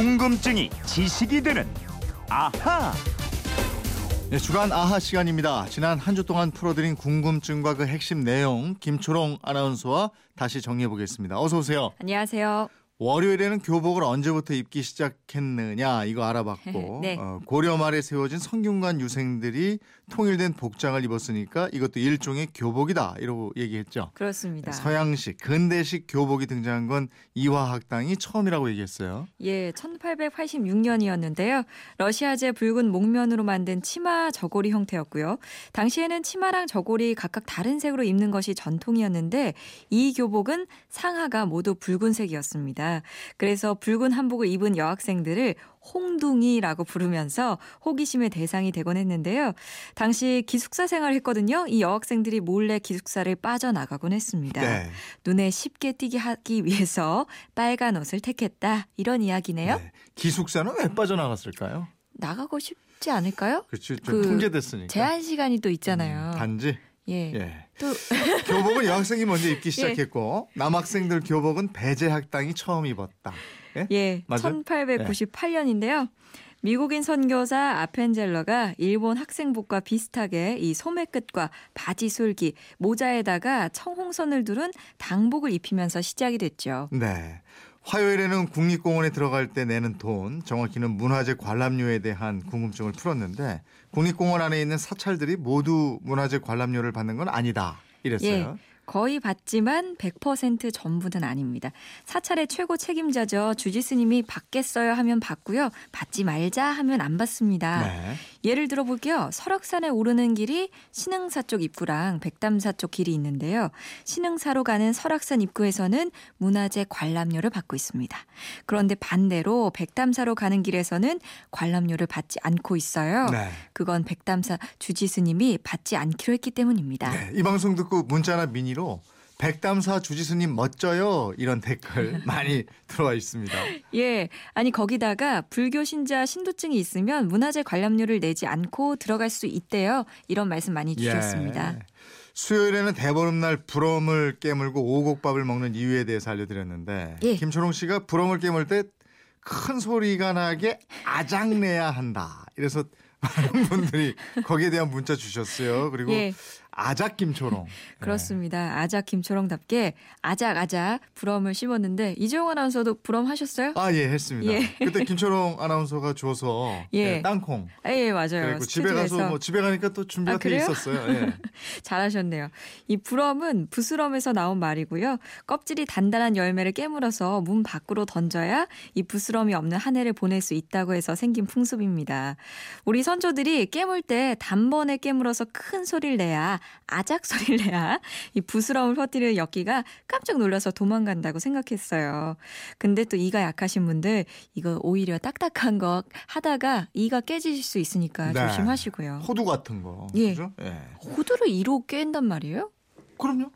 궁금증이 지식이 되는 아하. 네, 주간 아하 시간입니다. 지난 한 주 동안 풀어드린 궁금증과 그 핵심 내용 김초롱 아나운서와 다시 정리해 보겠습니다. 어서 오세요. 안녕하세요. 월요일에는 교복을 언제부터 입기 시작했느냐 이거 알아봤고 네. 어, 고려 말에 세워진 성균관 유생들이 통일된 복장을 입었으니까 이것도 일종의 교복이다 이러고 얘기했죠. 그렇습니다. 서양식 근대식 교복이 등장한 건 이화학당이 처음이라고 얘기했어요. 예, 1886년이었는데요. 러시아제 붉은 목면으로 만든 치마 저고리 형태였고요. 당시에는 치마랑 저고리 각각 다른 색으로 입는 것이 전통이었는데 이 교복은 상하가 모두 붉은색이었습니다. 그래서 붉은 한복을 입은 여학생들을 홍둥이라고 부르면서 호기심의 대상이 되곤 했는데요. 당시 기숙사 생활을 했거든요. 이 여학생들이 몰래 기숙사를 빠져나가곤 했습니다. 네. 눈에 쉽게 띄게 하기 위해서 빨간 옷을 택했다. 이런 이야기네요. 네. 기숙사는 왜 빠져나갔을까요? 나가고 싶지 않을까요? 그렇지 좀그 통제됐으니까. 제한 시간이 또 있잖아요. 음, 단지 예. 예. 또 교복은 여학생이 먼저 입기 예. 시작했고 남학생들 교복은 배제 학당이 처음 입었다. 예? 예, 맞아요? 1898년인데요. 미국인 선교사 아펜젤러가 일본 학생복과 비슷하게 이 소매 끝과 바지 솔기, 모자에다가 청홍선을 두른 당복을 입히면서 시작이 됐죠. 네. 화요일에는 국립공원에 들어갈 때 내는 돈, 정확히는 문화재 관람료에 대한 궁금증을 풀었는데 국립공원 안에 있는 사찰들이 모두 문화재 관람료를 받는 건 아니다. 이랬어요. 예. 거의 받지만 100% 전부는 아닙니다. 사찰의 최고 책임자죠. 주지스님이 받겠어요 하면 받고요. 받지 말자 하면 안 받습니다. 네. 예를 들어 볼게요. 설악산에 오르는 길이 신흥사 쪽 입구랑 백담사 쪽 길이 있는데요. 신흥사로 가는 설악산 입구에서는 문화재 관람료를 받고 있습니다. 그런데 반대로 백담사로 가는 길에서는 관람료를 받지 않고 있어요. 네. 그건 백담사 주지스님이 받지 않기로 했기 때문입니다. 네. 이 방송 듣고 문자나 미니 로 백담사 주지스님 멋져요 이런 댓글 많이 들어와 있습니다. 예. 아니, 거기다가 불교 신자 신도증이 있으면 문화재 관람료를 내지 않고 들어갈 수 있대요. 이런 말씀 많이 주셨습니다. 예. 수요일에는 대보름날 부럼을 깨물고 오곡밥을 먹는 이유에 대해서 알려드렸는데 예. 김초롱 씨가 부럼을 깨물 때 큰 소리가 나게 아작내야 한다. 이래서 많은 분들이 거기에 대한 문자 주셨어요. 그리고 예. 아작 김초롱. 그렇습니다. 아작 김초롱답게 아작 아작 부럼을 씹었는데 이재용 아나운서도 부럼 하셨어요? 아, 예, 했습니다. 예. 그때 김초롱 아나운서가 줘서 예. 예, 땅콩. 아, 예, 맞아요. 그리고 집에 가서. 뭐 집에 가니까 또 준비가 아, 돼? 있었어요. 예. 잘하셨네요. 이 부럼은 부스럼에서 나온 말이고요. 껍질이 단단한 열매를 깨물어서 문 밖으로 던져야 이 부스럼이 없는 한 해를 보낼 수 있다고 해서 생긴 풍습입니다. 우리 선조들이 깨물 때 단번에 깨물어서 큰 소리를 내야 아작 소리를 내야 이 부스럼을 퍼뜨리는 엽기가 깜짝 놀라서 도망간다고 생각했어요. 근데 또 이가 약하신 분들 이거 오히려 딱딱한 거 하다가 이가 깨지실 수 있으니까 네. 조심하시고요. 호두 같은 거. 예. 그죠? 예. 호두를 이로 깬단 말이에요? 그럼요.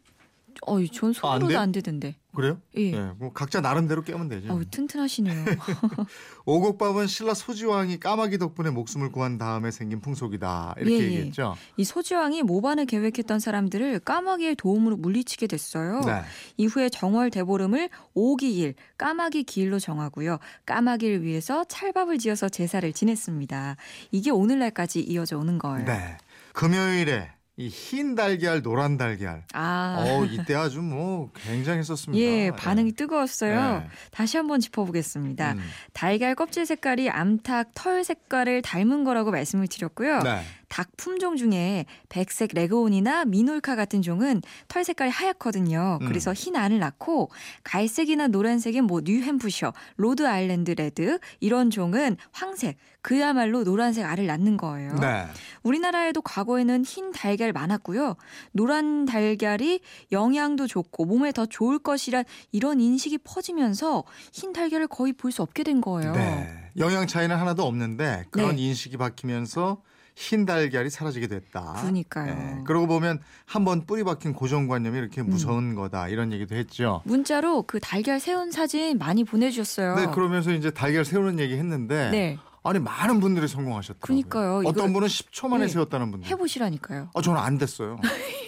어이, 전 아, 안 손으로도? 안 되던데. 그래요? 예. 뭐 각자 나름대로 깨면 되죠. 어우, 튼튼하시네요. 오곡밥은 신라 소지왕이 까마귀 덕분에 목숨을 구한 다음에 생긴 풍속이다 이렇게 예, 예. 얘기했죠. 이 소지왕이 모반을 계획했던 사람들을 까마귀의 도움으로 물리치게 됐어요. 네. 이후에 정월 대보름을 오기일, 까마귀 기일로 정하고요. 까마귀를 위해서 찰밥을 지어서 제사를 지냈습니다. 이게 오늘날까지 이어져 오는 거예요. 네. 금요일에 이흰 달걀, 노란 달걀. 아. 어 이때 아주 뭐 굉장했었습니다. 예, 반응이 뜨거웠어요. 예. 다시 한번 짚어보겠습니다. 음. 달걀 껍질 색깔이 암탉 털 색깔을 닮은 거라고 말씀을 드렸고요. 네. 닭 품종 중에 백색 레그온이나 미놀카 같은 종은 털 색깔이 하얗거든요. 음. 그래서 흰 알을 낳고 갈색이나 노란색은 뭐 뉴햄프셔, 로드 아일랜드 레드 이런 종은 황색, 그야말로 노란색 알을 낳는 거예요. 네. 우리나라에도 과거에는 흰 달걀 많았고요. 노란 달걀이 영양도 좋고 몸에 더 좋을 것이란 이런 인식이 퍼지면서 흰 달걀을 거의 볼 수 없게 된 거예요. 네. 영양 차이는 하나도 없는데 그런 네. 인식이 바뀌면서 흰 달걀이 사라지게 됐다. 그러니까요. 예. 그러고 보면 한번 뿌리 박힌 고정관념이 이렇게 음. 무서운 거다 이런 얘기도 했죠. 문자로 그 달걀 세운 사진 많이 보내주셨어요. 네, 그러면서 이제 달걀 세우는 얘기 했는데 네. 아니 많은 분들이 성공하셨더라고요. 그러니까요. 어떤 분은 10초 만에 예, 세웠다는 분들. 해보시라니까요. 아 저는 안 됐어요.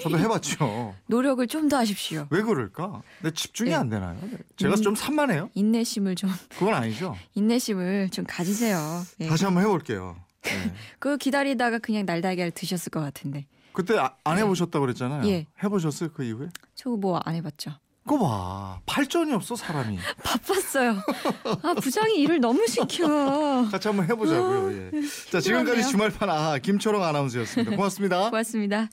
저도 해봤죠. 노력을 좀 더 하십시오. 왜 그럴까? 내 집중이 네. 안 되나요? 제가 음. 좀 산만해요? 인내심을 좀 그건 아니죠. 인내심을 좀 가지세요. 예. 다시 한번 해볼게요. 네. 그 기다리다가 그냥 날달걀 드셨을 것 같은데. 그때 아- 안 해보셨다고 그랬잖아요. 예. 해보셨어요 그 이후에? 저 뭐 안 해봤죠. 그거 봐. 발전이 없어 사람이. 바빴어요. 아 부장이 일을 너무 시켜. 같이 한번 해보자고요. 예. 자 지금까지. 주말판 아 김초롱 아나운서였습니다. 고맙습니다. 고맙습니다.